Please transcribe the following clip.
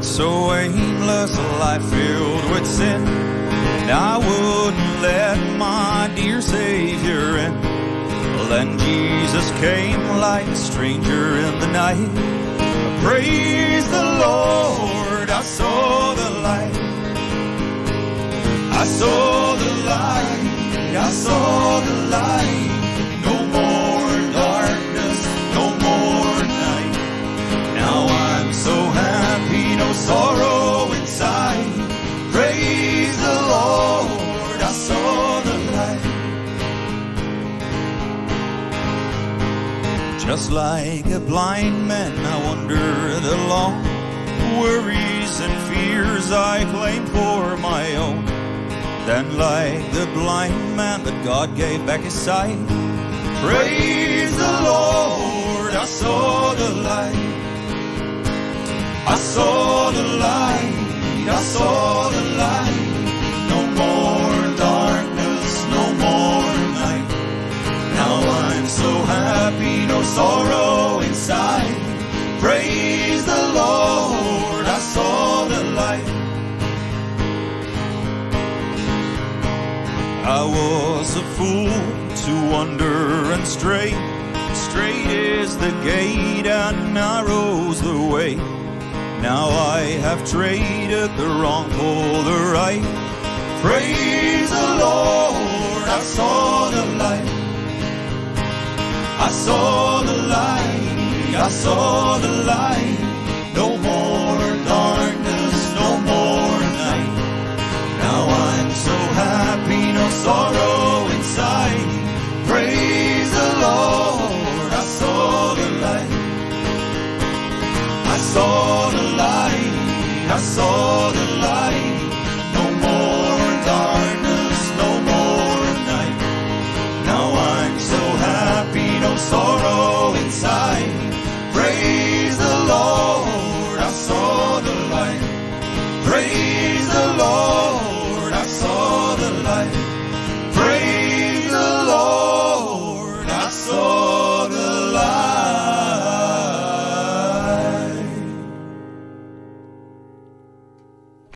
so aimless, a life filled with sin. I wouldn't let my dear Savior in. Then Jesus came like a stranger in the night. Praise the Lord, I saw the light. I saw the light, I saw Just like a blind man, I wander the long worries and fears I claim for my own. Then, like the blind man that God gave back his sight, praise the Lord, I saw the light. I saw the light, I saw I was a fool to wander and stray. Straight is the gate and narrow's the way. Now I have traded the wrong for the right. Praise the Lord, I saw the light. I saw the light, I saw the light. saw the light, I saw the light. No more darkness, no more night. Now I'm so happy, no sorrow inside. Praise the Lord, I saw the light. Praise the Lord.